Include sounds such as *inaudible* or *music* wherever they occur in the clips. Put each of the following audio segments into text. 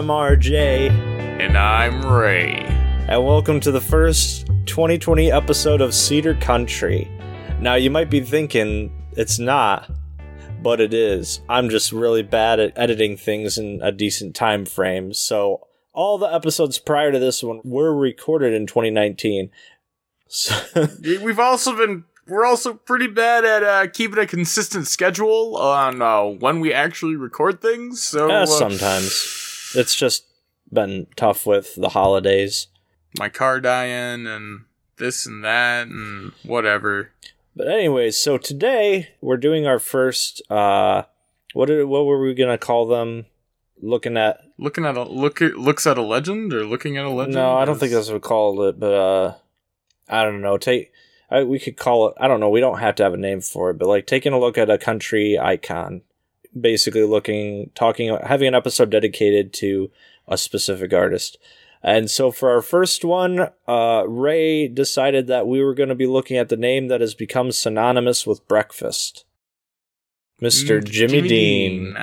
I'm RJ, And I'm Ray. and welcome to the first 2020 episode of Cedar Country. Now, you might be thinking it's not, but it is. I'm just really bad at editing things in a decent time frame, so all the episodes prior to this one were recorded in 2019. So, *laughs* We've also been we're also pretty bad at uh, keeping a consistent schedule on uh, when we actually record things. So uh, sometimes it's just been tough with the holidays. my car dying and this and that and whatever. But anyways, so today we're doing our first uh what did, what were we going to call them? Looking at Looking at a look at, looks at a legend or looking at a legend. No, I don't think that's what we called it, but uh I don't know. Take I, we could call it I don't know, we don't have to have a name for it, but like taking a look at a country icon. Basically looking talking having an episode dedicated to a specific artist. And so for our first one, uh, Ray decided that we were going to be looking at the name that has become synonymous with breakfast. Mr. Mm, Jimmy, Dean.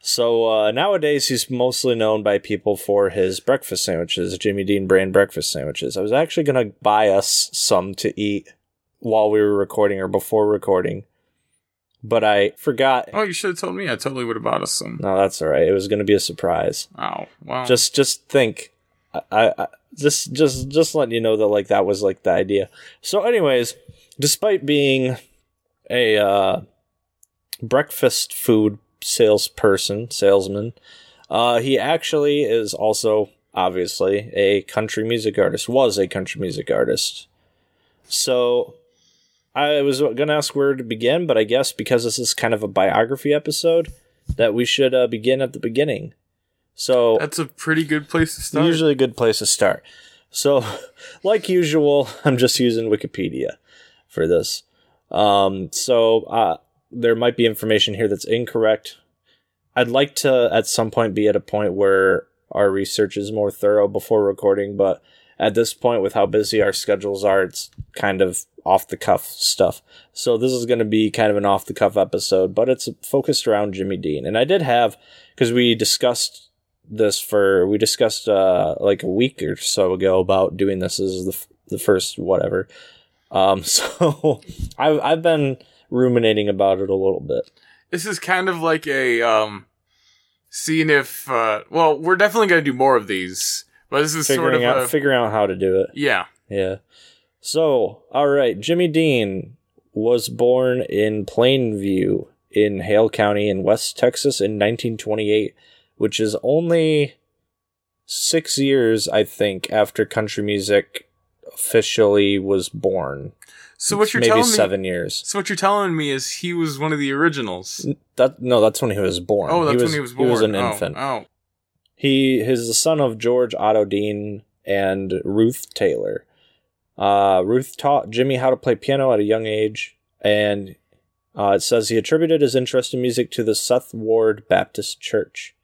So uh, nowadays he's mostly known by people for his breakfast sandwiches, Jimmy Dean brand breakfast sandwiches. I was actually going to buy us some to eat while we were recording or before recording, but I forgot. Oh, you should have told me. I totally would have bought us some. No, that's all right. It was going to be a surprise. Oh, well. Just just think I, I, I just just just letting you know that like that was like the idea. So anyways, despite being a uh breakfast food salesperson, salesman, uh he actually is also obviously a country music artist, was a country music artist. So I was going to ask where to begin, but I guess because this is kind of a biography episode that we should uh, begin at the beginning. So that's a pretty good place to start. Usually a good place to start. So, *laughs* like usual, *laughs* I'm just using Wikipedia for this. Um, so, uh, there might be information here that's incorrect. I'd like to, at some point, be at a point where our research is more thorough before recording, but at this point, with how busy our schedules are, it's kind of off the cuff stuff. So, this is going to be kind of an off the cuff episode, but it's focused around Jimmy Dean. And I did have, because we discussed this for we discussed uh like a week or so ago about doing this as the f- the first whatever. Um *laughs* so I've I've been ruminating about it a little bit. this is kind of like a um seeing if uh well we're definitely going to do more of these but this is sort of out a, figuring out how to do it. yeah Yeah. So, all right, Jimmy Dean was born in Plainview in Hale County in West Texas in 1928, which is only 6 years I think after country music officially was born. so what It's you're maybe telling me 7 years. so what you're telling me is he was one of the originals That no, that's when he was born. oh that's was, when he was born He was an Oh, infant. oh He is the son of George Otto Dean and Ruth Taylor. Uh, Ruth taught Jimmy how to play piano at a young age, and uh, it says he attributed his interest in music to the Seth Ward Baptist Church.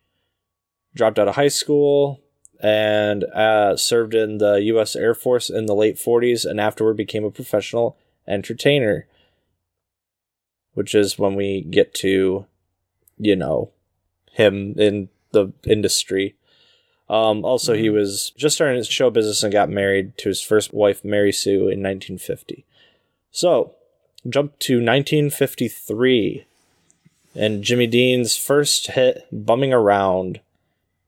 Dropped out of high school and uh, served in the U.S. Air Force in the late 40s, and afterward became a professional entertainer. Which is when we get to, you know, him in the industry. Um, also, he was just starting his show business and got married to his first wife, Mary Sue, in 1950. So, jump to 1953, and Jimmy Dean's first hit, "Bumming Around,"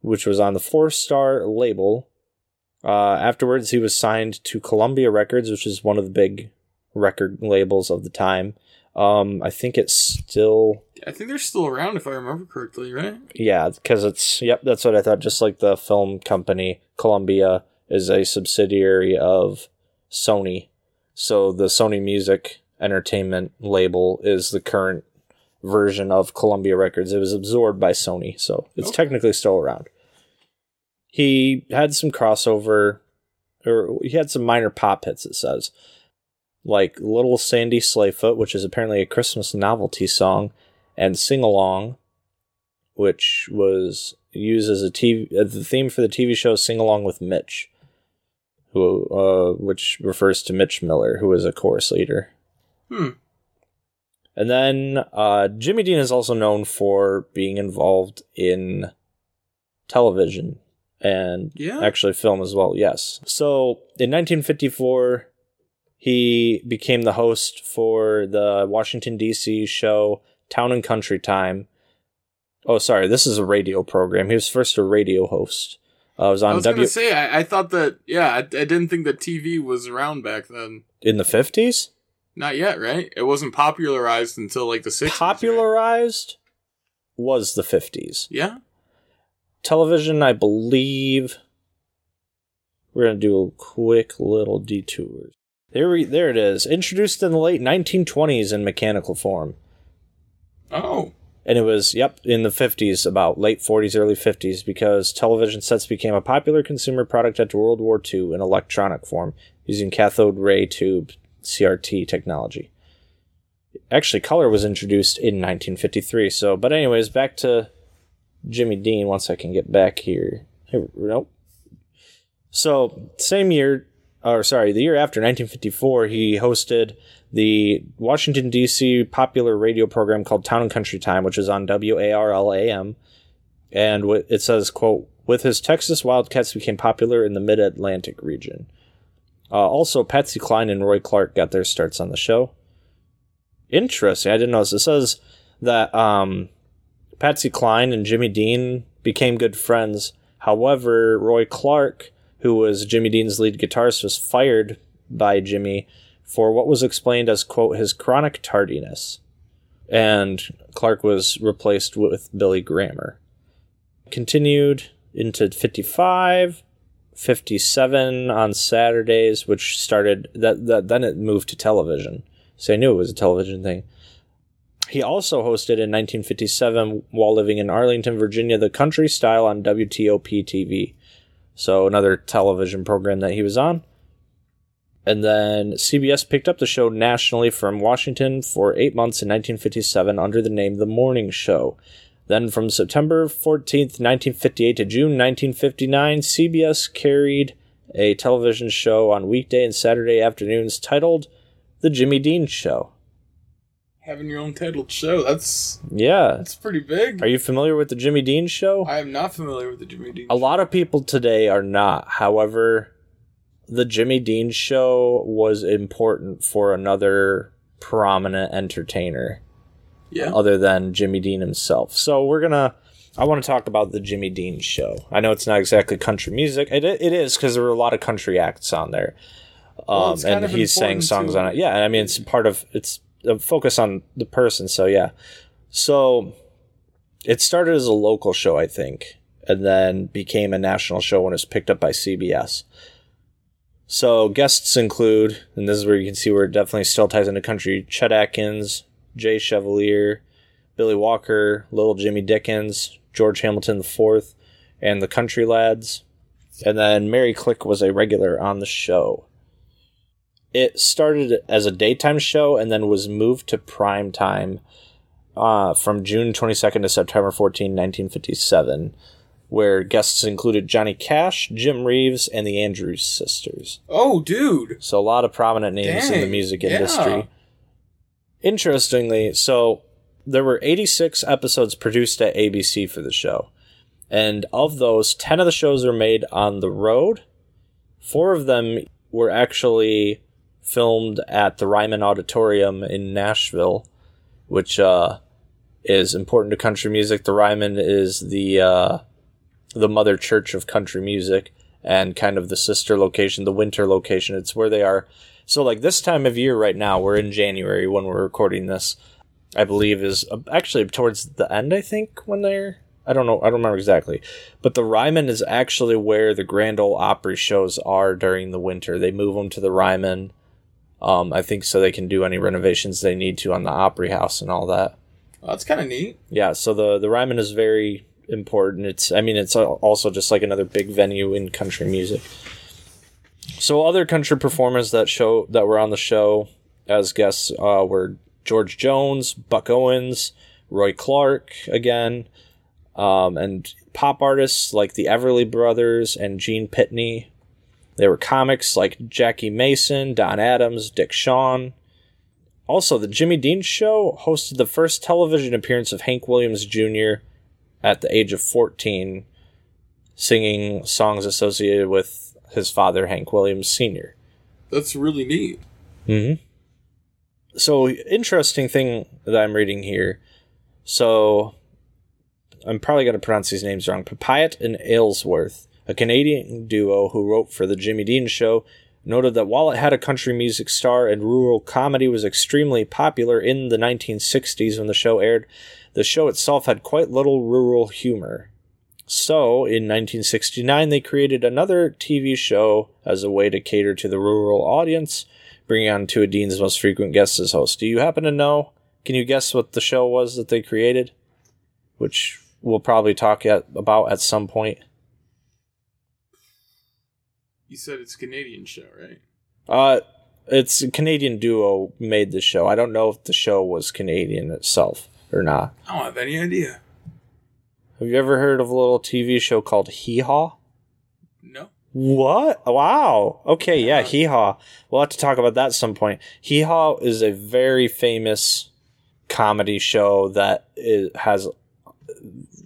which was on the Four Star label. Uh, afterwards, he was signed to Columbia Records, which is one of the big record labels of the time. Um, I think it's still i think they're still around if i remember correctly right yeah, because it's yep, that's what I thought. Just like the film company, Columbia is a subsidiary of Sony, so the Sony Music Entertainment label is the current version of Columbia Records. It was absorbed by Sony, so it's Okay. technically still around. He had some crossover, or he had some minor pop hits. It says, like "Little Sandy Sleighfoot," which is apparently a Christmas novelty song, and "Sing Along," which was used as a TV uh, the theme for the TV show "Sing Along with Mitch," who uh, which refers to Mitch Miller, who was a chorus leader. Hmm. And then uh, Jimmy Dean is also known for being involved in television and Yeah? actually film as well. Yes. So in 1954, he became the host for the Washington D.C. show Town and Country Time. Oh, sorry, this is a radio program. He was first a radio host. Uh, it was I on was W gonna say, I, I thought that, yeah, I, I didn't think that TV was around back then. in the 50s. Not yet, right? It wasn't popularized until like the 60s. right? Popularized was the 50s. Yeah? television, I believe. We're gonna do a quick little detour. There, we, there it is. Introduced in the late 1920s in mechanical form, Oh. and it was yep in the 50s, about late 40s, early 50s, because television sets became a popular consumer product after World War II in electronic form using cathode ray tube CRT technology. Actually, color was introduced in 1953. So, but anyways, back to Jimmy Dean once I can get back here. Here, Nope. So, same year, or sorry, the year after 1954, he hosted the Washington, D.C. popular radio program called Town and Country Time, which is on WARL AM. And it says, quote, with his Texas Wildcats became popular in the mid Atlantic region. Uh, also, Patsy Cline and Roy Clark got their starts on the show. Interesting. I didn't know this. It says that um, Patsy Cline and Jimmy Dean became good friends. However, Roy Clark, who was Jimmy Dean's lead guitarist, was fired by Jimmy for what was explained as, quote, his chronic tardiness. And Clark was replaced with Billy Grammer. Continued into 55, 57 on Saturdays, which started, that, that then it moved to television. So I knew it was a television thing. He also hosted in 1957 while living in Arlington, Virginia, the country style on WTOP TV. So another television program that he was on. And then CBS picked up the show nationally from Washington for eight months in 1957 under the name The Morning Show. Then from September 14th, 1958 to June 1959, CBS carried a television show on weekday and Saturday afternoons titled The Jimmy Dean Show. Having your own titled show, that's Yeah. that's pretty big. Are you familiar with the Jimmy Dean Show? I am not familiar with the Jimmy Dean. A lot of people today are not. However, the Jimmy Dean show was important for another prominent entertainer Yeah. other than Jimmy Dean himself. So we're gonna. I want to talk about the Jimmy Dean show. I know it's not exactly country music. It, it is because there were a lot of country acts on there, um, it's kind and he's he sang songs on it. Yeah, I mean it's part of it's Uh, focus on the person. So yeah, so it started as a local show, I think, and then became a national show when it was picked up by CBS. So guests include, and this is where you can see where it definitely still ties into country: Chet Atkins, Jay Chevalier, Billy Walker, Little Jimmy Dickens, George Hamilton IV, and the Country Lads. And then Mary Klick was a regular on the show. It started as a daytime show and then was moved to prime time uh, from June 22nd to September 14, 1957, where guests included Johnny Cash, Jim Reeves, and the Andrews sisters. Oh, dude. So a lot of prominent names in the Dang, music yeah. industry. Interestingly, so there were 86 episodes produced at ABC for the show. And of those, 10 of the shows were made on the road. Four of them were actually filmed at the Ryman Auditorium in Nashville, which uh, is important to country music. The Ryman is the uh, the mother church of country music and kind of the sister location, the winter location. It's where they are. So, like this time of year right now, we're in January when we're recording this. I believe is uh, actually towards the end. I think when they're. I don't know. I don't remember exactly, but the Ryman is actually where the Grand Ole Opry shows are during the winter. They move them to the Ryman. Um, I think so they can do any renovations they need to on the Opry House and all that. Well, that's kind of neat. Yeah, so the the Ryman is very important. It's I mean it's also just like another big venue in country music. So other country performers that show that were on the show as guests uh, were George Jones, Buck Owens, Roy Clark again, um, and pop artists like the Everly Brothers and Gene Pitney. There were comics like Jackie Mason, Don Adams, Dick Shawn. Also, the Jimmy Dean Show hosted the first television appearance of Hank Williams Jr. at the age of 14. singing songs associated with his father, Hank Williams Sr. That's really neat. Mm-hmm. So, interesting thing that I'm reading here. So, I'm probably going to pronounce these names wrong. Papilliot and Aylesworth, a Canadian duo who wrote for The Jimmy Dean Show, noted that while it had a country music star and rural comedy was extremely popular in the 1960s when the show aired, the show itself had quite little rural humor. So, in 1969, they created another TV show as a way to cater to the rural audience, bringing on two of Dean's most frequent guests as hosts. Do you happen to know? Can you guess what the show was that they created? Which we'll probably talk at, about at some point. You said it's a Canadian show, right? Uh, it's a Canadian duo made the show. I don't know if the show was Canadian itself or not. I don't have any idea. Have you ever heard of a little TV show called Hee Haw? No. What? Wow. Okay, yeah, Hee Haw. We'll have to talk about that at some point. Hee Haw is a very famous comedy show that is, has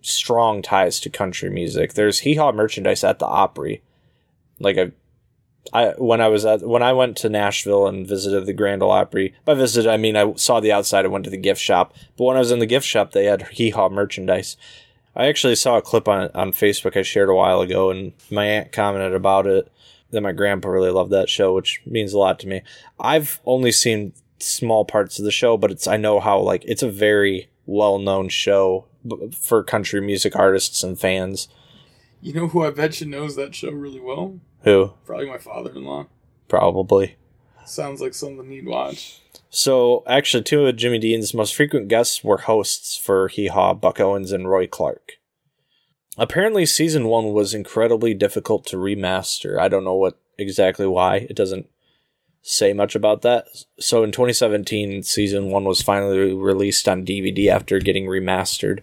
strong ties to country music. There's Hee Haw merchandise at the Opry. Like I, I when I was at when I went to Nashville and visited the Grand Ole Opry. By visited, I mean I saw the outside. I went to the gift shop. But when I was in the gift shop, they had Hee Haw merchandise. I actually saw a clip on on Facebook I shared a while ago, and my aunt commented about it. That my grandpa really loved that show, which means a lot to me. I've only seen small parts of the show, but it's I know how like it's a very well known show for country music artists and fans. You know who I bet you knows that show really well? Who Probably my father-in-law. probably. Sounds like something he'd watch. So actually, two of Jimmy Dean's most frequent guests were hosts for Hee Haw, Buck Owens, and Roy Clark. Apparently, season one was incredibly difficult to remaster. I don't know what exactly why. It doesn't say much about that. So in 2017, season one was finally released on DVD after getting remastered.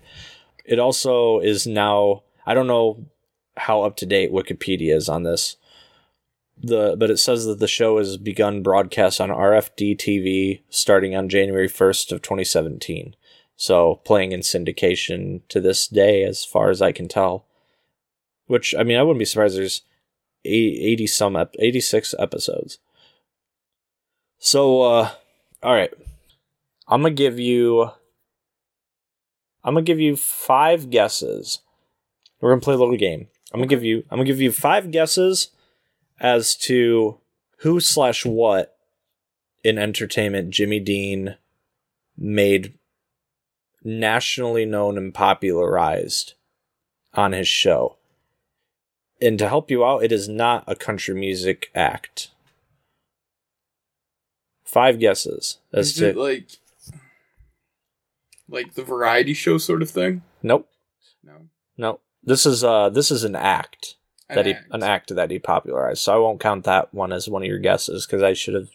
It also is now. I don't know how up to date Wikipedia is on this. The but it says that the show has begun broadcast on RFD TV starting on January 1st of 2017. So playing in syndication to this day, as far as I can tell. Which I mean, I wouldn't be surprised. There's 80 some ep- 86 episodes. So uh, all right, I'm gonna give you. I'm gonna give you five guesses. We're gonna play a little game. I'm gonna give you. I'm gonna give you five guesses as to who slash what in entertainment Jimmy Dean made nationally known and popularized on his show. And to help you out, it is not a country music act. Five guesses as Is to it like like the variety show sort of thing? nope, No. no. This is uh this is an act. An that he act. an act that he popularized. So I won't count that one as one of your guesses because I should have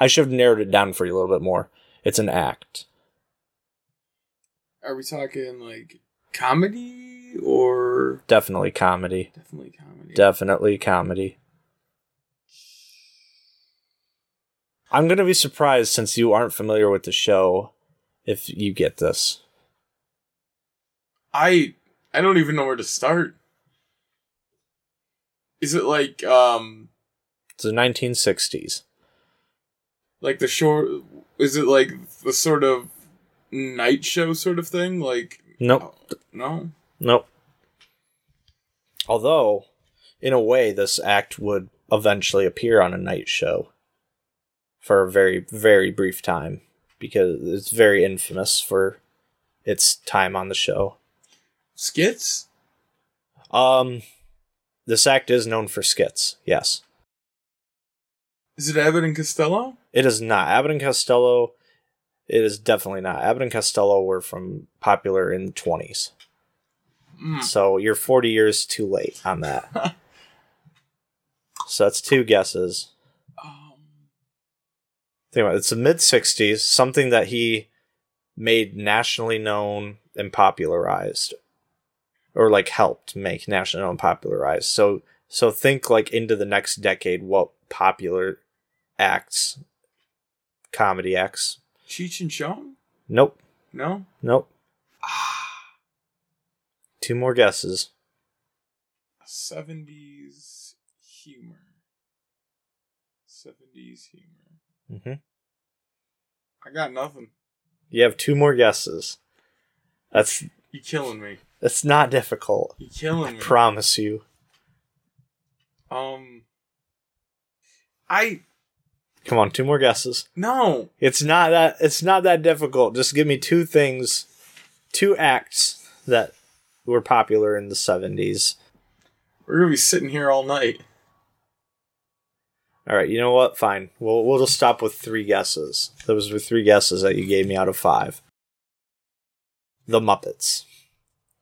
I should have narrowed it down for you a little bit more. It's an act. Are we talking like comedy or Definitely comedy. definitely comedy? Definitely comedy. I'm gonna be surprised since you aren't familiar with the show if you get this. I I don't even know where to start. Is it like um It's the 1960s. like the short is it like the sort of night show sort of thing like Nope. no Nope. Although, in a way, this act would eventually appear on a night show for a very, very brief time because it's very infamous for its time on the show. Skits Um, this act is known for skits. Yes, is it Abbott and Costello it is not Abbott and Costello. It is definitely not. Abbott and Costello were from popular in the twenties, Mm. so you're forty years too late on that. *laughs* so that's two guesses. um, Think about it. It's the mid '60s, something that he made nationally known and popularized, or like helped make National and popularized. So, so think like into the next decade, what popular acts, comedy acts? Cheech and Chong Nope, no nope. ah Two more guesses. 70s humor. 70s humor. Mm hmm I got nothing. You have two more guesses. That's You killing me. That's not difficult. You're killing me. I Promise you. um I Come on, two more guesses. no. It's not that it's not that difficult. Just give me two things, two acts that were popular in the 70s. We're gonna be sitting here all night. All right, you know what? Fine. We'll we'll just stop with three guesses. Those were three guesses that you gave me out of 5. The Muppets.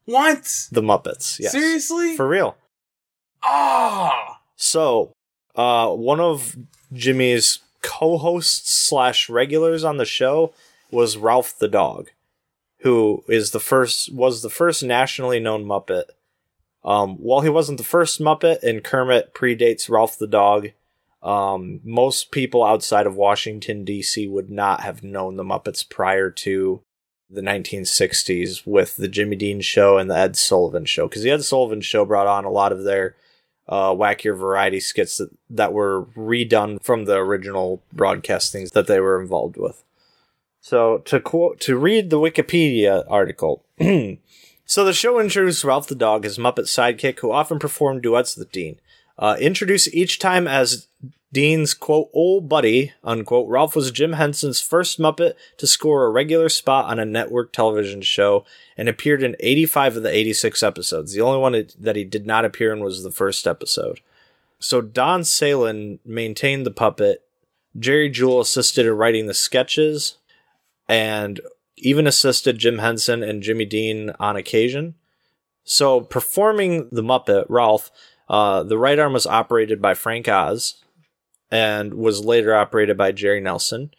What? The Muppets. Yes. Seriously? For real. Ah So, uh, one of Jimmy's co-hosts slash regulars on the show was Ralph the dog, who is the first was the first nationally known Muppet. Um, while he wasn't the first Muppet, and Kermit predates Ralph the dog, um, most people outside of Washington D.C. would not have known the Muppets prior to the 1960s with the Jimmy Dean Show and the Ed Sullivan Show, because the Ed Sullivan Show brought on a lot of their uh, wackier variety skits that, that were redone from the original broadcastings that they were involved with. So to quote to read the Wikipedia article. *clears throat* so the show introduced Ralph the dog, his Muppet sidekick, who often performed duets with Dean. Uh, introduced each time as Dean's quote old buddy unquote. Ralph was Jim Henson's first Muppet to score a regular spot on a network television show and appeared in 85 of the 86 episodes. The only one that he did not appear in was the first episode. So Don Sahlin maintained the puppet. Jerry Juhl assisted in writing the sketches and even assisted Jim Henson and Jimmy Dean on occasion. So performing the Muppet, Ralph, uh, the right arm was operated by Frank Oz and was later operated by Jerry Nelson.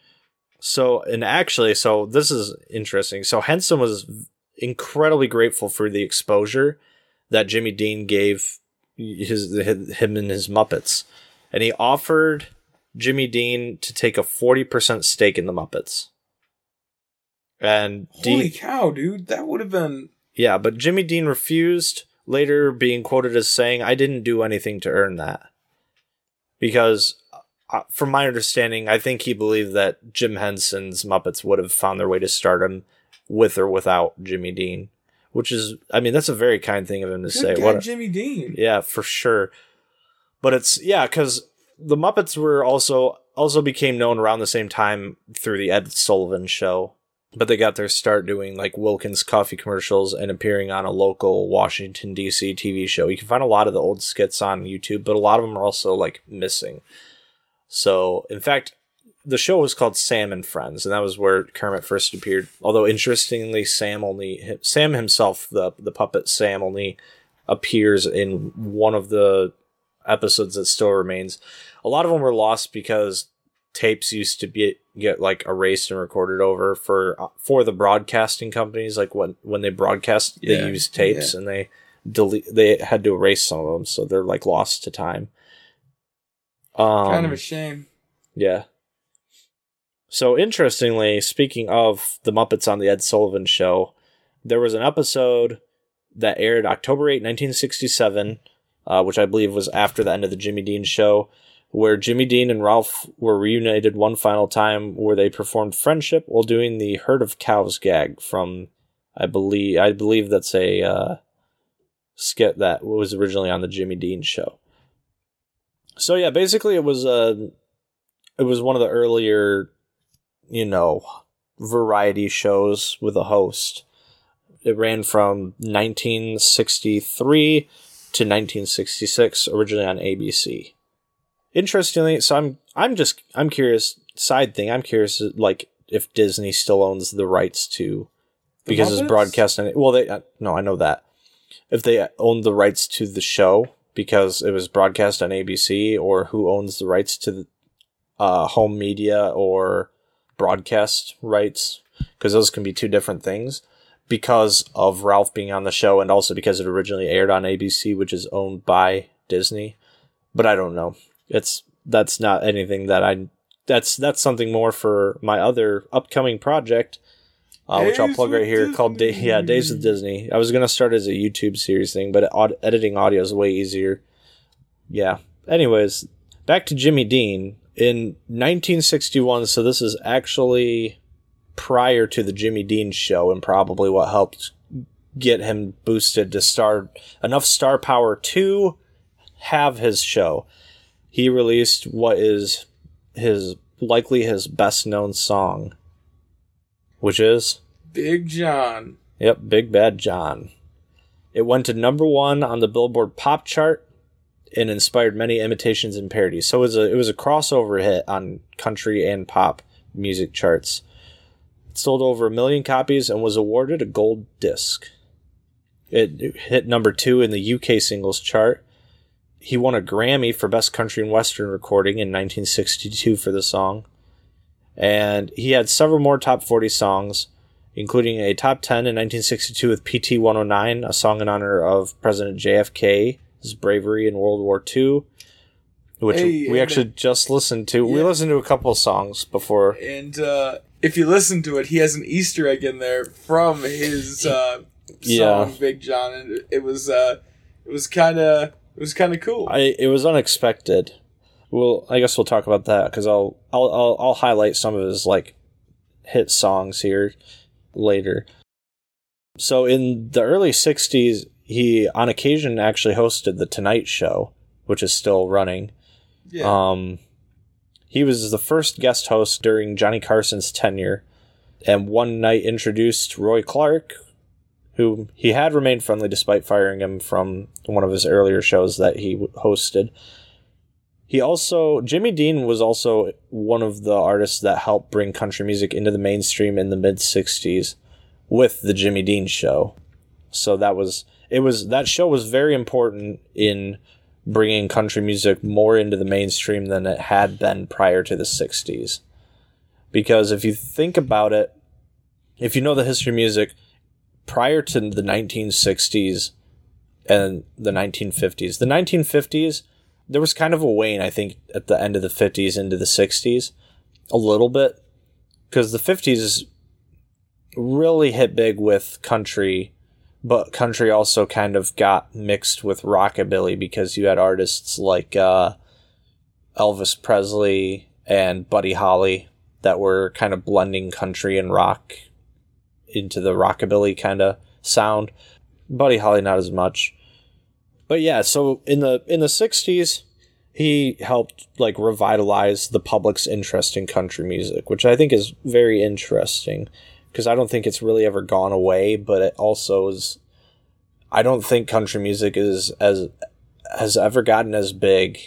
So, and actually, so this is interesting. So Henson was incredibly grateful for the exposure that Jimmy Dean gave his, him and his Muppets, and he offered Jimmy Dean to take a forty percent stake in the Muppets. And Holy Dean, cow, dude. That would have been yeah, but Jimmy Dean refused, later being quoted as saying, "I didn't do anything to earn that," because. Uh, from my understanding, I think he believed that Jim Henson's Muppets would have found their way to stardom with or without Jimmy Dean, which is, I mean, that's a very kind thing of him to good say. What a- Jimmy Dean. yeah, for sure. But it's yeah, because the Muppets were also also became known around the same time through the Ed Sullivan Show. But they got their start doing like Wilkins coffee commercials and appearing on a local Washington D.C. TV show. You can find a lot of the old skits on YouTube, but a lot of them are also like missing. So, in fact, the show was called Sam and Friends, and that was where Kermit first appeared. Although interestingly, Sam only Sam himself, the the puppet Sam, only appears in one of the episodes that still remains. A lot of them were lost because tapes used to be get like erased and recorded over for uh, for the broadcasting companies. Like when when they broadcast, Yeah, they used tapes and they delete. They had to erase some of them, so they're like lost to time. Um, kind of a shame. yeah. So interestingly, speaking of the Muppets on the Ed Sullivan Show, there was an episode that aired October 8, 1967, uh, which I believe was after the end of the Jimmy Dean show, where Jimmy Dean and Ralph were reunited one final time where they performed friendship while doing the herd of cows gag from I believe I believe that's a uh, skit that was originally on the Jimmy Dean show. So yeah, basically it was a it was one of the earlier, you know, variety shows with a host. It ran from 1963 to 1966, originally on ABC. Interestingly, so I'm I'm just I'm curious. Side thing, I'm curious, like if Disney still owns the rights to because it's Muppets? broadcast on well they uh, no I know that if they own the rights to the show because it was broadcast on ABC or who owns the rights to the uh, home media or broadcast rights because those can be two different things because of Ralph being on the show and also because it originally aired on ABC which is owned by Disney but I don't know it's that's not anything that I that's that's something more for my other upcoming project uh, which I'll plug right here, called da- yeah Days with Disney. I was gonna start as a YouTube series thing, but aud- editing audio is way easier. Yeah. Anyways, back to Jimmy Dean in 1961. So this is actually prior to the Jimmy Dean show, and probably what helped get him boosted to star enough star power to have his show. He released what is his likely his best known song, which is Big John. Yep, Big Bad John. It went to number one on the Billboard Pop chart and inspired many imitations and parodies. So it was a it was a crossover hit on country and pop music charts. It sold over a million copies and was awarded a gold disc. It hit number two in the UK singles chart. He won a Grammy for Best Country and Western Recording in 1962 for the song. And he had several more top 40 songs, including a top 10 in 1962 with PT 109, a song in honor of President JFK's bravery in World War II, which Hey, we actually just listened to. We listened to a couple of songs before. And uh, if you listen to it, he has an Easter egg in there from his *laughs* uh, song Yeah. Big John, and it- it was uh, it was kind of it was kind of cool. I it was unexpected. Well, I guess we'll talk about that because I'll, I'll I'll I'll highlight some of his like hit songs here later. So in the early '60s, he on occasion actually hosted the Tonight Show, which is still running. yeah, Um, he was the first guest host during Johnny Carson's tenure, and one night introduced Roy Clark, who he had remained friendly despite firing him from one of his earlier shows that he hosted. He also Jimmy Dean was also one of the artists that helped bring country music into the mainstream in the mid '60s with the Jimmy Dean show. So that was it was that show was very important in bringing country music more into the mainstream than it had been prior to the 60s. Because if you think about it, if you know the history of music, prior to the 1960s and the 1950s, the 1950s, there was kind of a wane, I think, at the end of the 50s into the 60s, a little bit. Because the 50s really hit big with country but country also kind of got mixed with rockabilly because you had artists like uh, Elvis Presley and Buddy Holly that were kind of blending country and rock into the rockabilly kind of sound. Buddy Holly not as much. But yeah, so in the in the 60s he helped like revitalize the public's interest in country music, which I think is very interesting because I don't think it's really ever gone away, but it also is. I don't think country music is as has ever gotten as big.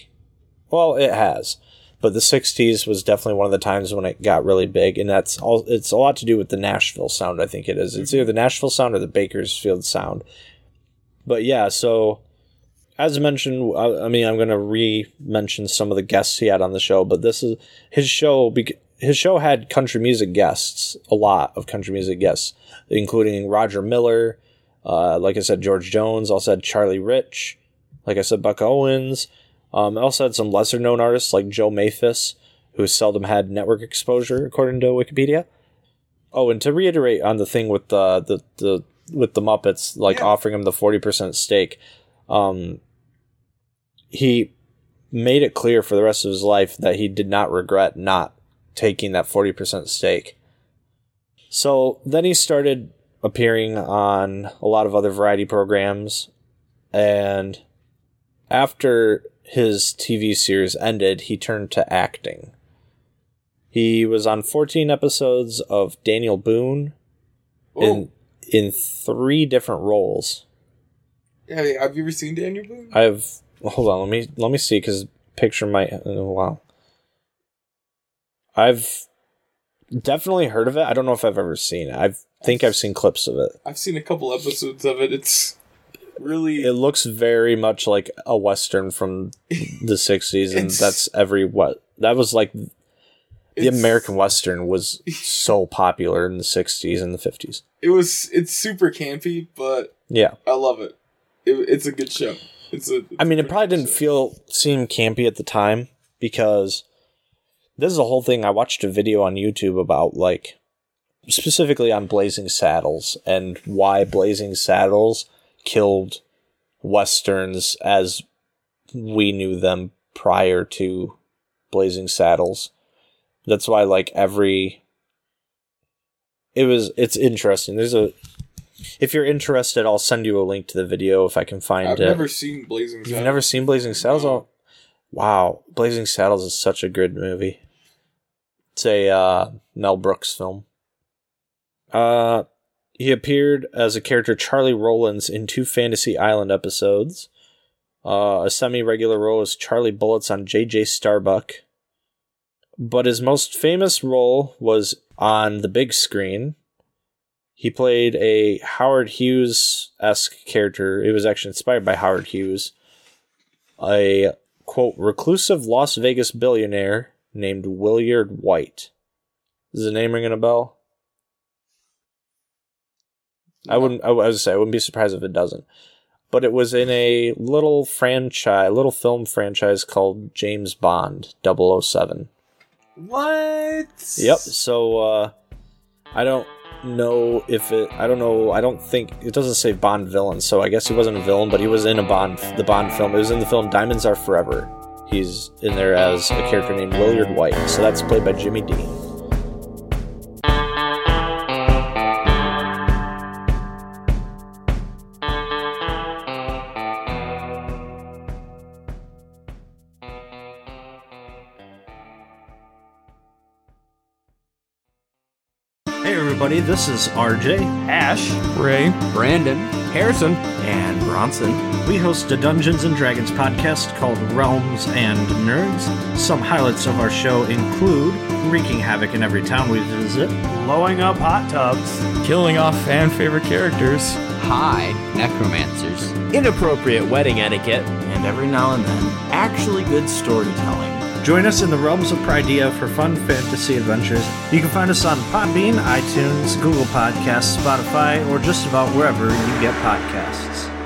Well, it has, but the '60s was definitely one of the times when it got really big, and that's all. It's a lot to do with the Nashville sound. I think it is. It's either the Nashville sound or the Bakersfield sound. But yeah, so as mentioned, I, I mean, I'm going to re-mention some of the guests he had on the show, but this is his show. His show had country music guests, a lot of country music guests, including Roger Miller, uh, like I said, George Jones. Also had Charlie Rich, like I said, Buck Owens. Um, I also had some lesser-known artists like Joe Maphis, who seldom had network exposure, according to Wikipedia. Oh, and to reiterate on the thing with the the, the with the Muppets, like Yeah. offering him the forty percent stake, um, he made it clear for the rest of his life that he did not regret not taking that 40% stake. So then he started appearing on a lot of other variety programs. And after his TV series ended, he turned to acting. He was on 14 episodes of Daniel Boone in in three different roles. hey, have you ever seen Daniel Boone? I've hold on. Let me let me see because picture might. Oh, wow. I've definitely heard of it. I don't know if I've ever seen it. I think I've seen clips of it. I've seen a couple episodes of it. It's really It looks very much like a western from the *laughs* '60s, and that's every what that was like. The American Western was so popular in the '60s and the '50s. It was. It's super campy, but Yeah, I love it. it it's a good show. It's a. it's I mean, it probably didn't show. feel seem campy at the time because this is a whole thing. I watched a video on YouTube about like specifically on Blazing Saddles and why Blazing Saddles killed westerns as we knew them prior to Blazing Saddles. That's why like every it was it's interesting. There's a if you're interested, I'll send you a link to the video if I can find it. I've never seen Blazing Saddles. You've never seen Blazing Saddles? No. Oh, wow, Blazing Saddles is such a good movie. It's a uh, Mel Brooks film. Uh, he appeared as a character Charlie Rollins in two Fantasy Island episodes. Uh, a semi-regular role as Charlie Bullets on J.J. Starbuck. But his most famous role was on the big screen. He played a Howard Hughes esque character. It was actually inspired by Howard Hughes. A quote reclusive Las Vegas billionaire named Willard Whyte. Is the name ringing a bell? I wouldn't. I would say I wouldn't be surprised if it doesn't. But it was in a little franchise, little film franchise called James Bond 007. What? Yep. So uh, I don't know if it. I don't know. I don't think it doesn't say Bond villain. So I guess he wasn't a villain, but he was in a Bond, the Bond film. It was in the film Diamonds Are Forever. He's in there as a character named Willard Whyte. So that's played by Jimmy Dean. This is RJ. Ash, Ray, Brandon, Harrison, and Bronson. we host a Dungeons and Dragons podcast called Realms and Nerds. Some highlights of our show include wreaking havoc in every town we visit, blowing up hot tubs, killing off fan favorite characters. high necromancers. inappropriate wedding etiquette, And every now and then, actually good storytelling. Join us in the realms of Pridea for fun fantasy adventures. You can find us on Podbean, iTunes, Google Podcasts, Spotify, or just about wherever you get podcasts.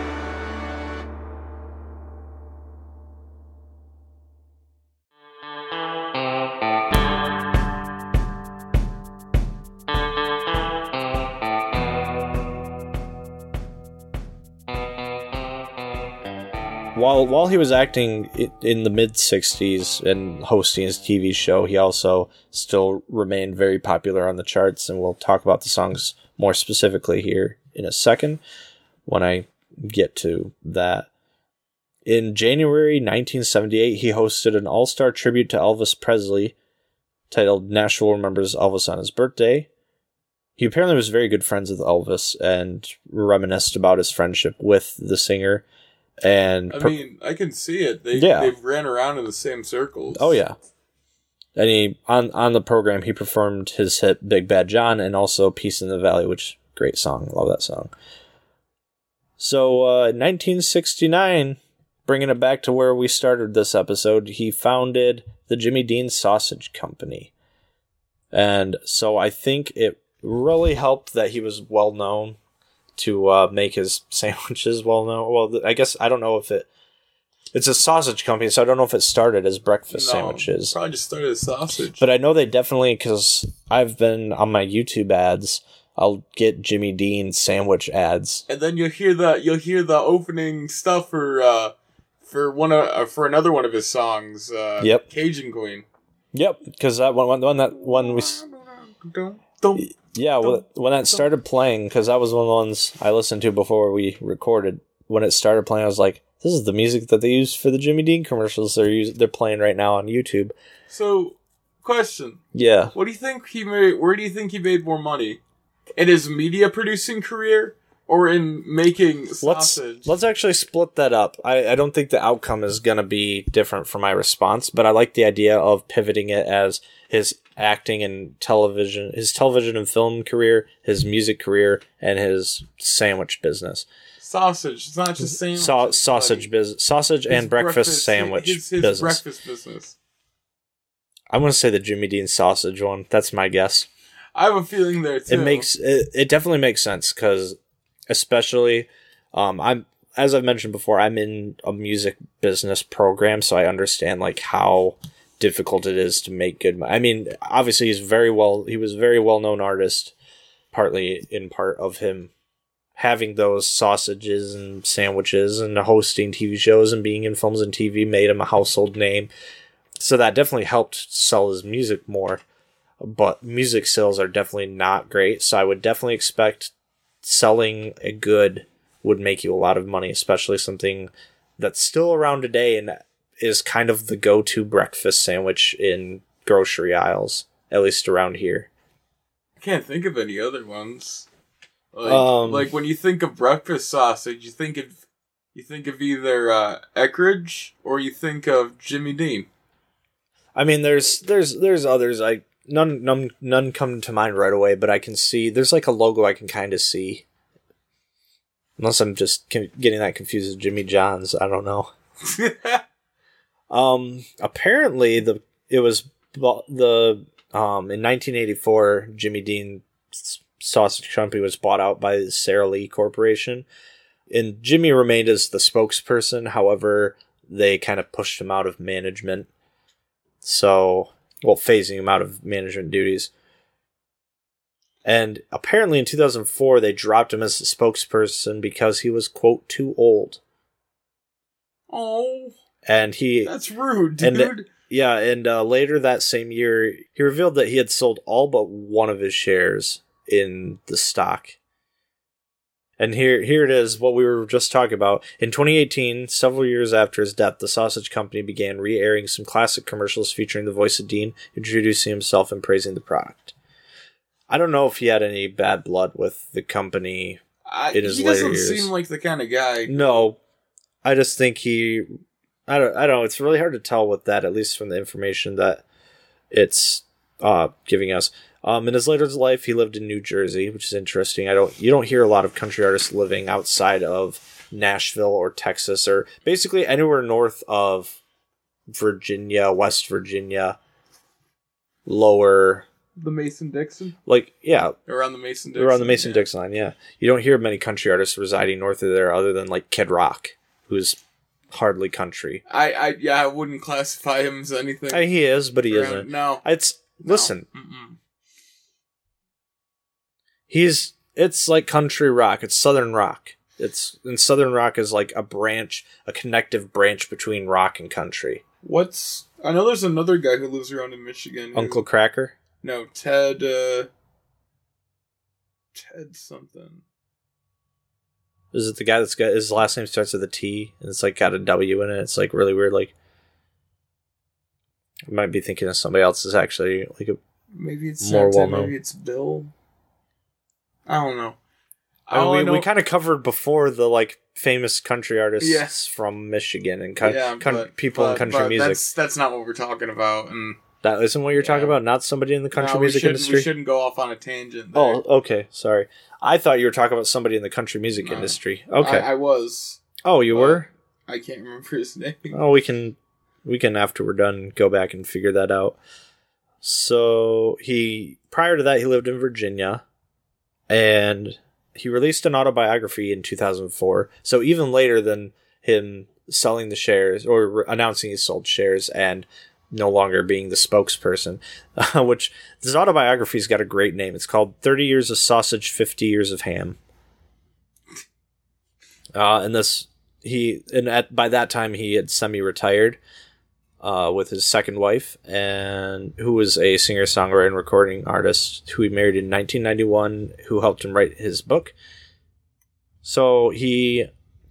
While while he was acting in the mid '60s and hosting his TV show, he also still remained very popular on the charts. And we'll talk about the songs more specifically here in a second when I get to that. In January 1978, he hosted an all-star tribute to Elvis Presley titled Nashville Remembers Elvis on His Birthday. He apparently was very good friends with Elvis and reminisced about his friendship with the singer. And I per- mean, I can see it. They Yeah. they've ran around in the same circles. Oh yeah. And he on on the program he performed his hit Big Bad John and also Peace in the Valley, which great song. Love that song. So uh 1969, bringing it back to where we started this episode, he founded the Jimmy Dean Sausage Company. And so I think it really helped that he was well known to uh, make his *laughs* sandwiches well no, Well, th- I guess I don't know if it it's a sausage company, so I don't know if it started as breakfast No, sandwiches. Probably just started a sausage. But I know they definitely because I've been on my YouTube ads. I'll get Jimmy Dean sandwich ads. and then you'll hear the you'll hear the opening stuff for uh for one of uh, for another one of his songs. Uh, Yep. Cajun Queen. Yep, because that one, one, one that one we Don't yeah when, when that started playing because that was one of the ones I listened to before we recorded. When it started playing, I was like, "This is the music that they use for the Jimmy Dean commercials they're using, they're playing right now on YouTube." So, question: Yeah, What do you think he made? Where do you think he made more money? In his media producing career, or in making let's sausage? let's actually split that up. I, I don't think the outcome is gonna be different for my response, but I like the idea of pivoting it as his acting and television, his television and film career, his music career, and his sandwich business, sausage. It's not just sandwich. Sa- sausage business, sausage and breakfast, sandwich His, his business. breakfast business. I'm gonna say the Jimmy Dean sausage one. That's my guess. I have a feeling there too. it makes it, it definitely makes sense because especially um i'm as i've mentioned before i'm in a music business program so i understand like how difficult it is to make good money i mean obviously he's very well he was a very well known artist partly in part of him having those sausages and sandwiches and hosting TV shows and being in films and TV made him a household name. So that definitely helped sell his music more. But music sales are definitely not great. So I would definitely expect selling a good would make you a lot of money, especially something that's still around today and is kind of the go to breakfast sandwich in grocery aisles, at least around here. I can't think of any other ones. Like, Um, like when you think of breakfast sausage, you think of you think of either uh, Eckrich or you think of Jimmy Dean. I mean, there's there's there's others. I none none none come to mind right away, but I can see there's like a logo I can kind of see. Unless I'm just getting that confused with Jimmy John's, I don't know. *laughs* Um, apparently the it was the um in 1984 Jimmy Dean Sausage Company was bought out by the Sara Lee Corporation, and Jimmy remained as the spokesperson. However, they kind of pushed him out of management, so well phasing him out of management duties. And apparently in 2004 they dropped him as the spokesperson because he was quote too old. oh, And he that's rude, And- dude. yeah, and uh, later that same year, he revealed that he had sold all but one of his shares in the stock. And here, here it is, what we were just talking about. In 2018, several years after his death, the sausage company began re-airing some classic commercials featuring the voice of Dean, introducing himself and praising the product. I don't know if he had any bad blood with the company. I, in his he doesn't seem like the kind of guy. No, I just think he. I don't. I don't know. It's really hard to tell with that, at least from the information that it's uh, giving us. Um, in his later life, he lived in New Jersey, which is interesting. I don't. You don't hear a lot of country artists living outside of Nashville or Texas or basically anywhere north of Virginia, West Virginia, lower. The Mason Dixon Like yeah, around the Mason Dixon. around the Mason yeah. Dixon line. Yeah, you don't hear many country artists residing north of there, other than like Kid Rock, who's hardly country. I, I, yeah, I wouldn't classify him as anything. Uh, he is, but he around- isn't. No. It's listen, he's it's like country rock. It's southern rock. It's and southern rock is like a branch, a connective branch between rock and country. What's I know there's another guy who lives around in Michigan. who- Uncle Kracker. No, Ted. uh Ted something. Is it the guy that's got his last name starts with a T and it's like got a W in it? It's like really weird. Like I might be thinking of somebody else. Is actually like a Maybe it's More well-known. Maybe it's Bill. I don't know. I mean, we, know- we kind of covered before the like famous country artists from Michigan and coun- yeah, but- people in country but music. That's that's not what we're talking about. And That isn't what you're talking about. Not somebody in the country no, music industry. We shouldn't go off on a tangent. Oh, there. Oh, okay. Sorry. I thought you were talking about somebody in the country music No. industry. Okay. I, I was. oh, you were. I can't remember his name. Oh, we can we can after we're done go back and figure that out. So he prior to that he lived in Virginia, and he released an autobiography in 2004. So even later than him selling the shares or announcing he sold shares and no longer being the spokesperson, *laughs* which this autobiography's got a great name. It's called 30 Years of Sausage, 50 Years of Ham. Uh, and this he and at by that time he had semi-retired uh, with his second wife and who was a singer-songwriter and recording artist who he married in 1991 who helped him write his book so he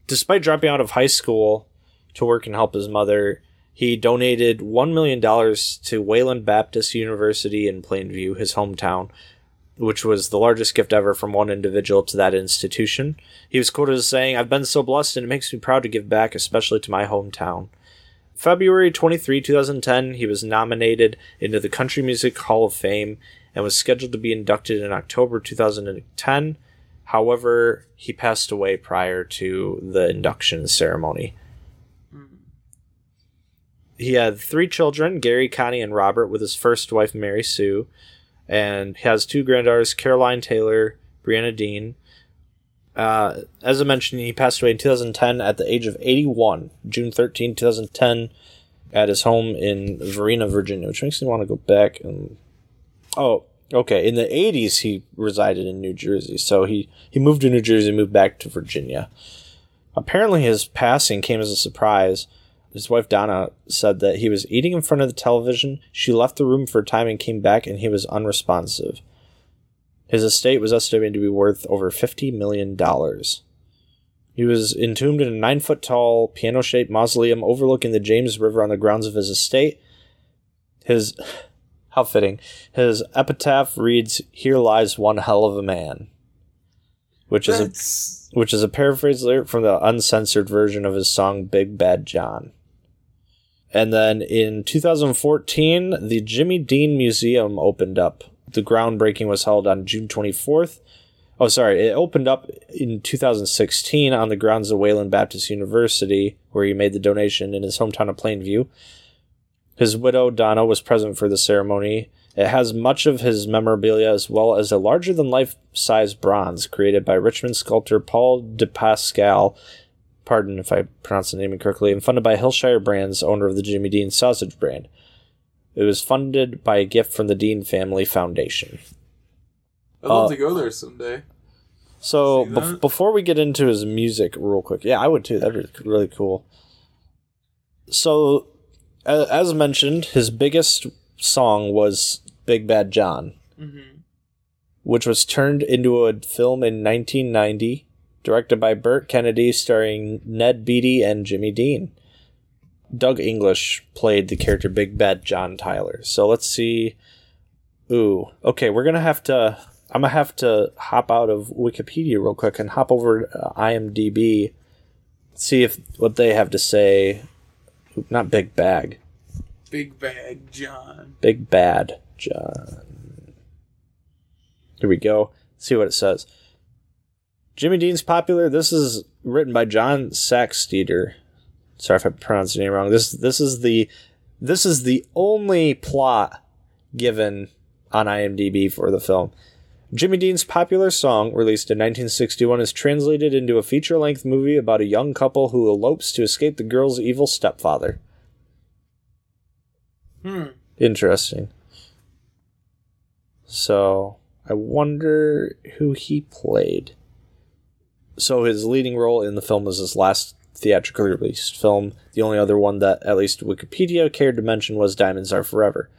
despite dropping out of high school to work and help his mother he donated $1 million to wayland baptist university in plainview his hometown which was the largest gift ever from one individual to that institution. He was quoted as saying, I've been so blessed and it makes me proud to give back, especially to my hometown. February 23, 2010, he was nominated into the Country Music Hall of Fame and was scheduled to be inducted in October 2010. However, he passed away prior to the induction ceremony. He had three children, Gary, Connie, and Robert, with his first wife, Mary Sue and he has two granddaughters, Caroline Taylor, Brianna Dean. Uh, as I mentioned, he passed away in 2010 at the age of 81, June 13, 2010, at his home in Varina, Virginia, which makes me want to go back and. Oh, Okay, in the 80s he resided in New Jersey. So he he moved to New Jersey, moved back to Virginia. Apparently his passing came as a surprise. His wife Donna said that he was eating in front of the television. She left the room for a time and came back and he was unresponsive. His estate was estimated to be worth over $50 million. He was entombed in a nine foot tall, piano shaped mausoleum overlooking the James River on the grounds of his estate. His. *laughs* How fitting. His epitaph reads, Here lies one hell of a man. Which is a which is a paraphrase lyric from the uncensored version of his song Big Bad John. And then in 2014, the Jimmy Dean Museum opened up. The groundbreaking was held on June 24th. Oh, sorry, it opened up in 2016 on the grounds of Wayland Baptist University, where he made the donation in his hometown of Plainview. His widow, Donna, was present for the ceremony. It has much of his memorabilia as well as a larger than life size bronze created by Richmond sculptor Paul de Pascal, pardon if I pronounce the name incorrectly, and funded by Hillshire Brands, owner of the Jimmy Dean sausage brand. It was funded by a gift from the Dean Family Foundation. I'd love Uh, to go there someday. So that? before we get into his music, real quick, yeah, I would too. That'd be really cool. So, as mentioned, his biggest song was "Big Bad John," which was turned into a film in 1990, directed by Burt Kennedy, starring Ned Beatty and Jimmy Dean. Doug English played the character Big Bad John Tyler. So let's see. Ooh, okay, we're gonna have to. I'm gonna have to hop out of Wikipedia real quick and hop over to uh, IMDb, see if what they have to say. Oop, Not Big Bag, Big Bad John. Big Bad John. Here we go. see what it says. Jimmy Dean's popular. This is written by John Saxteter. Sorry if I pronounced your name wrong. This this is the this is the only plot given on IMDb for the film. Jimmy Dean's popular song, released in 1961, is translated into a feature length movie about a young couple who elopes to escape the girl's evil stepfather. Hmm. Interesting. So, I wonder who he played. So, his leading role in the film was his last theatrically released film. The only other one that at least Wikipedia cared to mention was Diamonds Are Forever.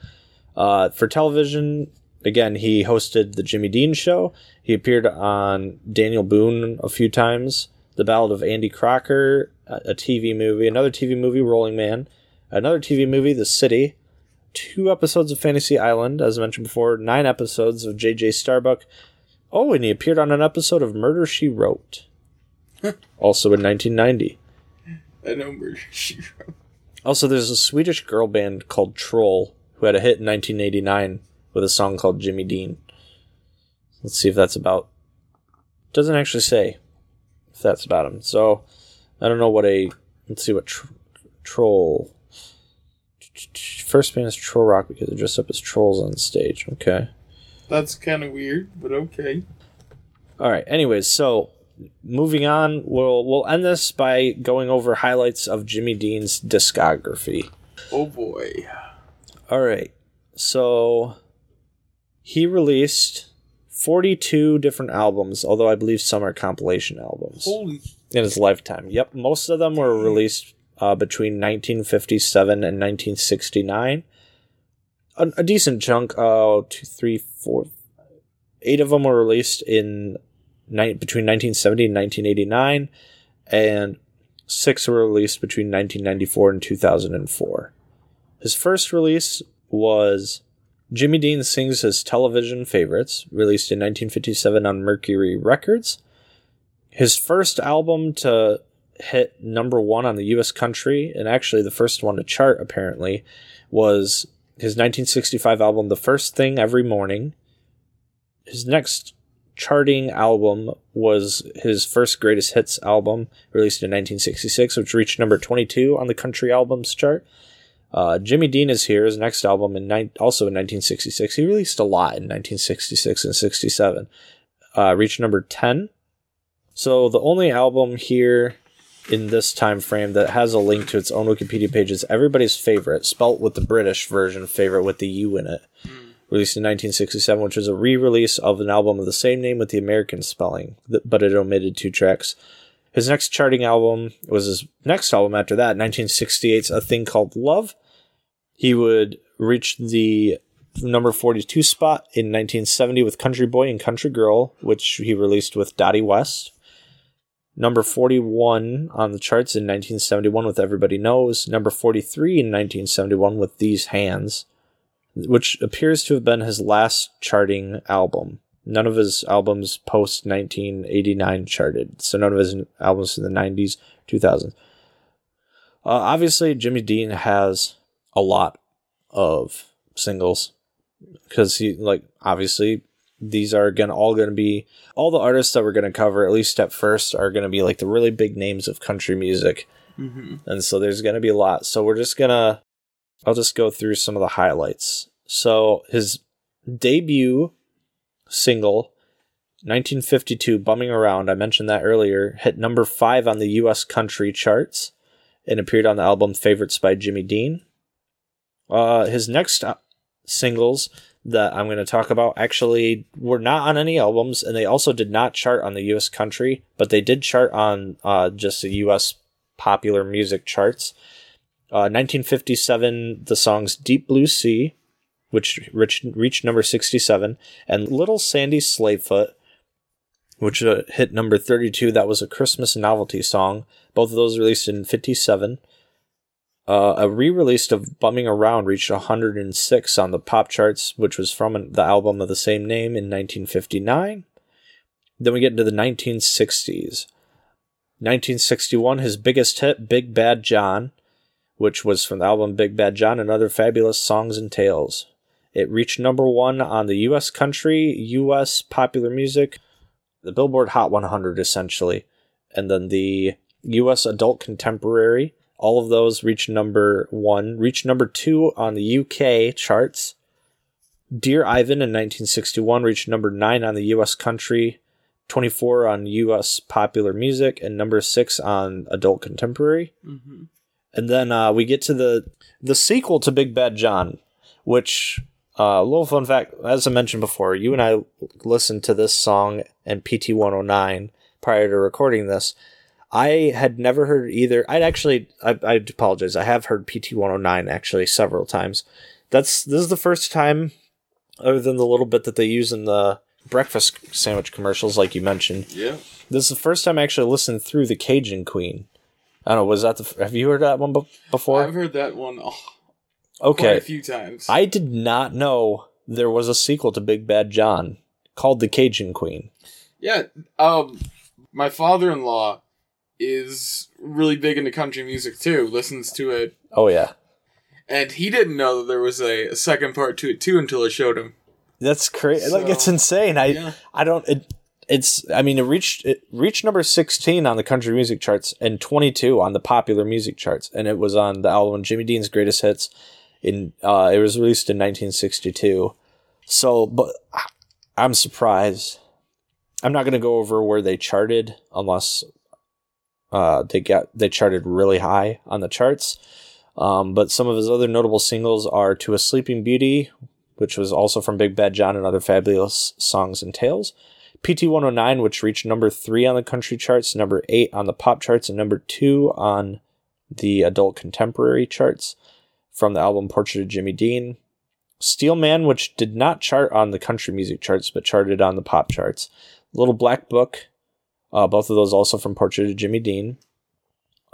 Uh, for television, again, he hosted the Jimmy Dean Show. He appeared on Daniel Boone a few times. The Ballad of Andy Crocker, a a TV movie, another TV movie, Rolling Man, another TV movie, The City, two episodes of Fantasy Island, as I mentioned before, nine episodes of JJ Starbuck. Oh, and he appeared on an episode of Murder She Wrote, *laughs* also in 1990. I know Murder She Wrote. Also, there's a Swedish girl band called Troll who had a hit in 1989 with a song called Jimmy Dean. Let's see if that's about. Doesn't actually say if that's about him. So I don't know what a. Let's see what tr- Troll. First band is Troll Rock because they dress up as trolls on stage. Okay. That's kind of weird, but okay. All right. Anyways, so moving on, we'll we'll end this by going over highlights of Jimmy Dean's discography. Oh boy. All right. So he released 42 different albums, although I believe some are compilation albums Holy. in his lifetime. Yep, most of them were released uh, between 1957 and 1969. A, a decent chunk, uh, two, three, four, eight of them were released in ni- between 1970 and 1989, and six were released between 1994 and 2004. His first release was Jimmy Dean Sings His Television Favorites, released in 1957 on Mercury Records. His first album to hit number one on the US country, and actually the first one to chart apparently, was his 1965 album, The First Thing Every Morning. His next charting album was his first greatest hits album, released in 1966, which reached number 22 on the country albums chart. Uh, Jimmy Dean is here. His next album in ni- also in 1966. He released a lot in 1966 and 67. Uh, reached number 10. So the only album here in this time frame that has a link to its own Wikipedia page is Everybody's Favorite, spelt with the British version favorite with the U in it. Hmm. released in 1967, which was a re-release of an album of the same name with the American spelling, but it omitted two tracks. His next charting album was his next album after that, 1968's A Thing Called Love. He would reach the number 42 spot in 1970 with Country Boy and Country Girl, which he released with Dottie West. Number 41 on the charts in 1971 with Everybody Knows. Number 43 in 1971 with These Hands, which appears to have been his last charting album. None of his albums post 1989 charted, so none of his albums in the 90s, 2000s. Uh, obviously, Jimmy Dean has a lot of singles because he like obviously these are gonna all gonna be all the artists that we're gonna cover at least at first are gonna be like the really big names of country music. And so there's gonna be a lot. So we're just gonna i'll just go through some of the highlights. So his debut single 1952 bumming around i mentioned that earlier hit number five on the us country charts and appeared on the album favorites by jimmy dean. Uh, his next uh, singles that I'm going to talk about actually were not on any albums, and they also did not chart on the U.S. country, but they did chart on uh, just the U.S. popular music charts. Uh, 1957, the songs "Deep Blue Sea," which reached, reached number 67, and "Little Sandy Sleighfoot," which uh, hit number 32. That was a Christmas novelty song. Both of those released in 57. Uh, a re-release of "Bumming Around" reached 106 on the pop charts, which was from the album of the same name in 1959. Then we get into the 1960s. 1961, his biggest hit, "Big Bad John," which was from the album "Big Bad John" and other fabulous songs and tales. It reached number one on the U.S. country, U.S. popular music, the Billboard Hot 100, essentially, and then the U.S. adult contemporary all of those reached number one, reached number two on the UK charts. Dear Ivan in 1961 reached number nine on the US country, 24 on US popular music, and number six on adult contemporary. And then uh, we get to the the sequel to Big Bad John, which uh, a little fun fact, as I mentioned before, you and I listened to this song and PT 109 prior to recording this. I had never heard either. I'd actually, I, I apologize. I have heard PT 109 actually several times. That's this is the first time, other than the little bit that they use in the breakfast sandwich commercials, like you mentioned. Yeah. This is the first time I actually listened through the Cajun Queen. I don't know. Was that the? Have you heard that one be- before? I've heard that one oh, quite okay. a few times. I did not know there was a sequel to Big Bad John called The Cajun Queen. yeah. Um, my father-in-law is really big into country music too. Listens to it, Oh yeah, and he didn't know that there was a, a second part to it too until I showed him. that's crazy. like it's insane. I yeah. I don't. It, it's. I mean, it reached it reached number sixteen on the country music charts and twenty two on the popular music charts, and it was on the album Jimmy Dean's Greatest Hits. In uh, it was released in nineteen sixty two. So, but I'm surprised. I'm not going to go over where they charted unless uh, they got they charted really high on the charts. Um, but some of his other notable singles are "To a Sleeping Beauty," which was also from Big Bad John and other fabulous songs and tales. PT 109, which reached number three on the country charts, number eight on the pop charts, and number two on the adult contemporary charts from the album Portrait of Jimmy Dean. Steel Man, which did not chart on the country music charts but charted on the pop charts. Little Black Book, uh, both of those also from Portrait of Jimmy Dean.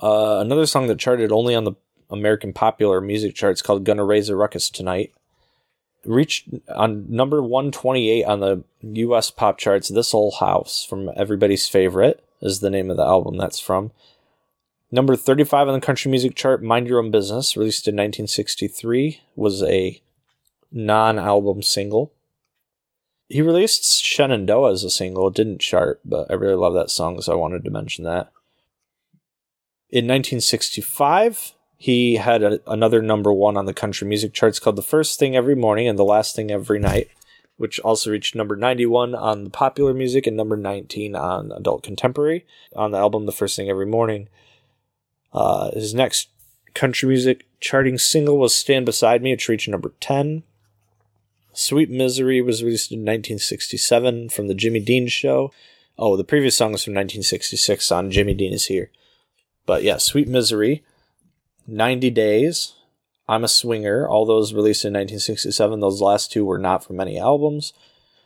Uh, another song that charted only on the American popular music charts called Gonna Raise a Ruckus Tonight. Reached on number 128 on the US pop charts, This Old House from Everybody's Favorite is the name of the album that's from. Number 35 on the country music chart, Mind Your Own Business, released in 1963, was a non album single. He released Shenandoah as a single. It didn't chart, but I really love that song, so I wanted to mention that. In 1965, he had a, another number one on the country music charts called The First Thing Every Morning and The Last Thing Every Night, which also reached number 91 on the popular music and number 19 on adult contemporary. On the album The First Thing Every Morning, uh, his next country music charting single was Stand Beside Me, which reached number 10. Sweet Misery was released in 1967 from the Jimmy Dean Show. Oh, the previous song is from 1966 on Jimmy Dean is Here. But yeah, Sweet Misery, 90 Days, I'm a Swinger, all those released in 1967. Those last two were not from any albums.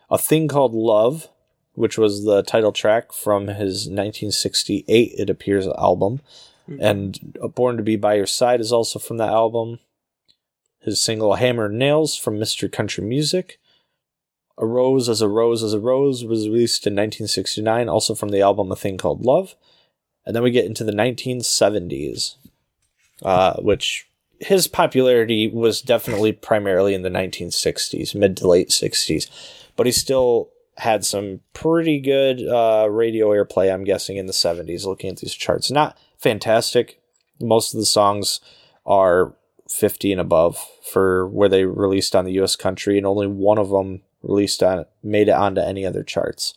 A Thing Called Love, which was the title track from his 1968 It Appears album. Hmm. And Born to Be By Your Side is also from that album. His single Hammer and Nails from Mr. Country Music. A Rose as a Rose as a Rose was released in 1969, also from the album A Thing Called Love. And then we get into the 1970s, uh, which his popularity was definitely primarily in the 1960s, mid to late 60s, but he still had some pretty good uh, radio airplay, I'm guessing, in the 70s, looking at these charts. Not fantastic. Most of the songs are 50 and above for where they released on the US country, and only one of them released on made it onto any other charts.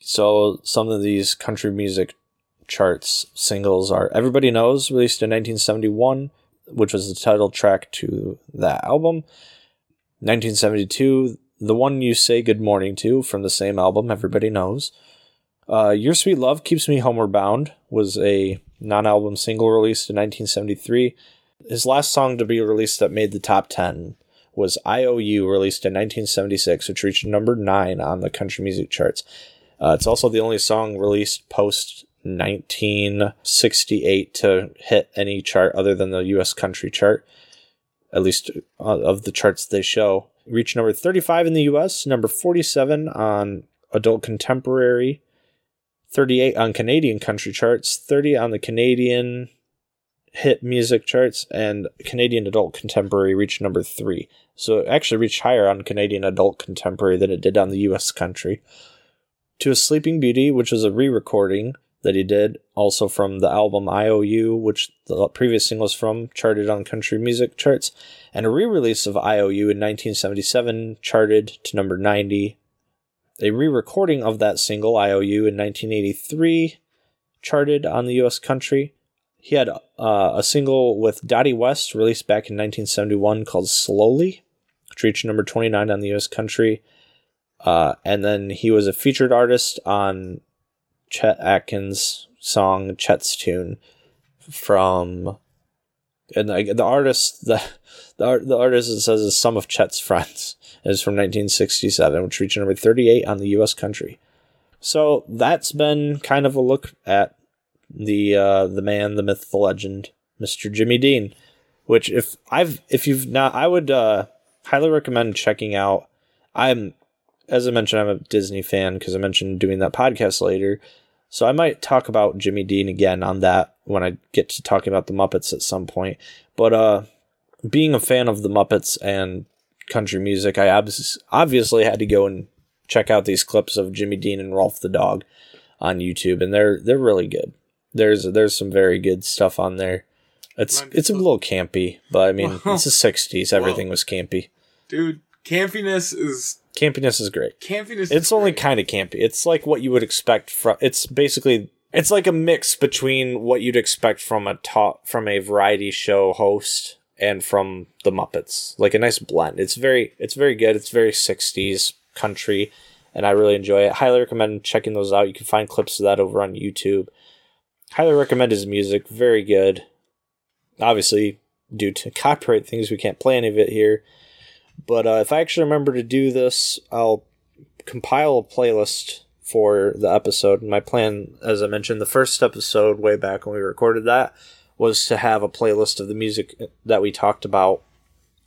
So some of these country music charts singles are Everybody Knows, released in 1971, which was the title track to that album. 1972, The One You Say Good Morning To from the same album, Everybody Knows. Uh, Your Sweet Love Keeps Me Homeward Bound was a non album single released in 1973. His last song to be released that made the top 10 was IOU, released in 1976, which reached number 9 on the country music charts. Uh, it's also the only song released post 1968 to hit any chart other than the US country chart, at least uh, of the charts they show. Reached number 35 in the US, number 47 on adult contemporary, 38 on Canadian country charts, 30 on the Canadian hit music charts, and Canadian adult contemporary reached number 3. So it actually reached higher on Canadian adult contemporary than it did on the US country. To a Sleeping Beauty, which was a re recording that he did, also from the album IOU, which the previous single was from, charted on country music charts, and a re release of IOU in 1977 charted to number 90. A re recording of that single, IOU, in 1983 charted on the US country. He had uh, a single with Dottie West released back in 1971 called Slowly, which reached number 29 on the US country. Uh, and then he was a featured artist on Chet Atkins' song Chet's Tune from and *laughs* the, the artist the the, the artist it says is some of Chet's friends *laughs* is from 1967 which reached number 38 on the US country. So that's been kind of a look at the uh, the man, the myth, the legend, Mr. Jimmy Dean, which if I've if you've not I would uh, highly recommend checking out. I'm as I mentioned, I'm a Disney fan because I mentioned doing that podcast later. So I might talk about Jimmy Dean again on that when I get to talking about the Muppets at some point. But uh, being a fan of the Muppets and country music, I ob- obviously had to go and check out these clips of Jimmy Dean and Rowlf the dog on YouTube, and they're they're really good. There's there's some very good stuff on there. It's it's a little campy, but I mean *laughs* it's the '60s. Everything was campy. Dude, campiness is Campiness is great. campiness. It's is only kind of campy. It's like what you would expect from. It's basically it's like a mix between what you'd expect from a top from a variety show host and from the Muppets. Like a nice blend. It's very it's very good. It's very '60s country, and I really enjoy it. Highly recommend checking those out. You can find clips of that over on YouTube. Highly recommend his music. Very good. Obviously, due to *laughs* copyright things, we can't play any of it here. But uh, if I actually remember to do this, I'll compile a playlist for the episode. My plan, as I mentioned, the first episode way back when we recorded that was to have a playlist of the music that we talked about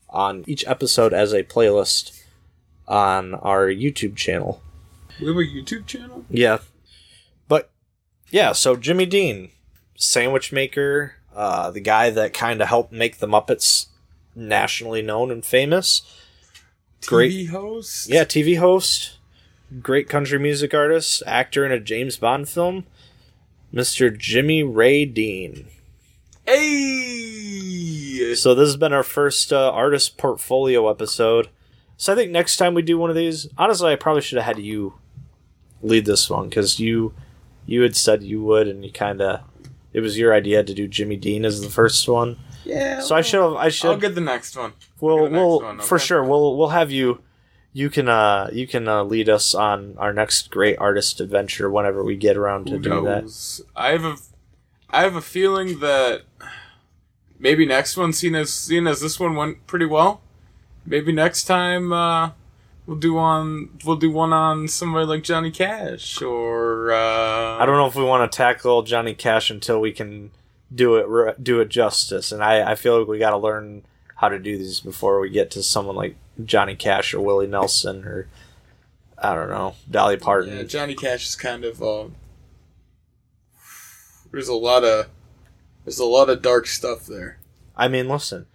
on each episode as a playlist on our YouTube channel. We have a YouTube channel. Yeah. Yeah, so Jimmy Dean, sandwich maker, uh, the guy that kind of helped make the Muppets nationally known and famous. Great. TV host. Yeah, TV host, great country music artist, actor in a James Bond film, Mr. Jimmy Ray Dean. Hey. So this has been our first uh, artist portfolio episode. So I think next time we do one of these, honestly, I probably should have had you lead this one because you you had said you would, and you kind of it was your idea to do Jimmy Dean as the first one. Yeah. So I should I should. I'll get the next one. we'll next we'll one, for sure. We'll we'll have you. You can uh you can uh, lead us on our next great artist adventure whenever we get around to Who do that. I have a, I have a feeling that maybe next one, seeing as seeing as this one went pretty well, maybe next time uh, we'll do on we'll do one on somebody like Johnny Cash or uh, I don't know if we want to tackle Johnny Cash until we can do it do it justice, and I I feel like we got to learn how to do these before we get to someone like Johnny Cash or Willie Nelson or I don't know Dolly Parton. Yeah, Johnny Cash is kind of. Uh, there's a lot of there's a lot of dark stuff there. I mean, listen,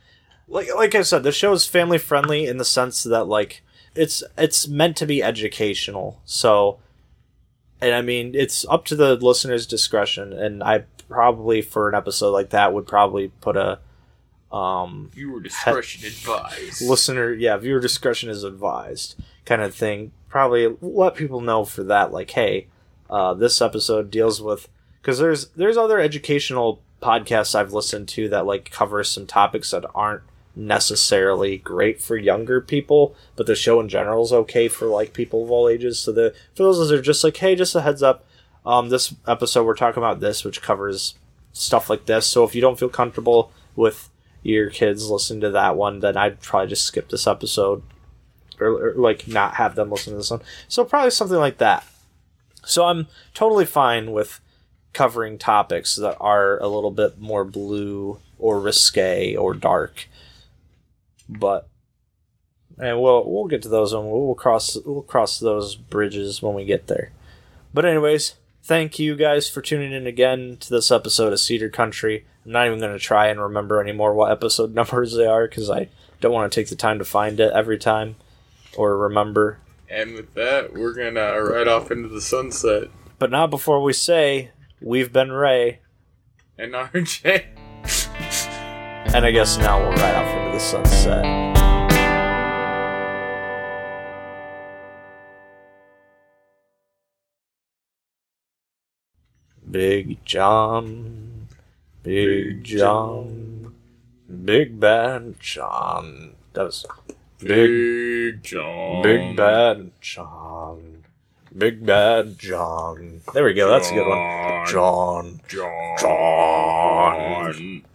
like like I said, the show is family friendly in the sense that like it's it's meant to be educational. So, and I mean, it's up to the listener's discretion. And I probably for an episode like that would probably put a um Viewer discretion advised. listener yeah viewer discretion is advised kind of thing probably let people know for that like hey uh, this episode deals with because there's there's other educational podcasts i've listened to that like cover some topics that aren't necessarily great for younger people but the show in general is okay for like people of all ages so the for those that are just like hey just a heads up um, this episode we're talking about this which covers stuff like this so if you don't feel comfortable with your kids listen to that one, then I'd probably just skip this episode or, or like not have them listen to this one. So probably something like that. So I'm totally fine with covering topics that are a little bit more blue or risque or dark. But and we'll we'll get to those and we'll cross we'll cross those bridges when we get there. But anyways, thank you guys for tuning in again to this episode of Cedar Country. I'm not even going to try and remember anymore what episode *laughs* numbers they are because I don't want to take the time to find it every time or remember. and with that, we're gonna ride off into the sunset. But not before we say, we've been Ray. And RJ. And I guess now we'll ride off into the sunset. Big John, Big John, Big Bad John. That was big, John. big bad John, Big Bad John. There we go. That's a good one. John, John. John. John.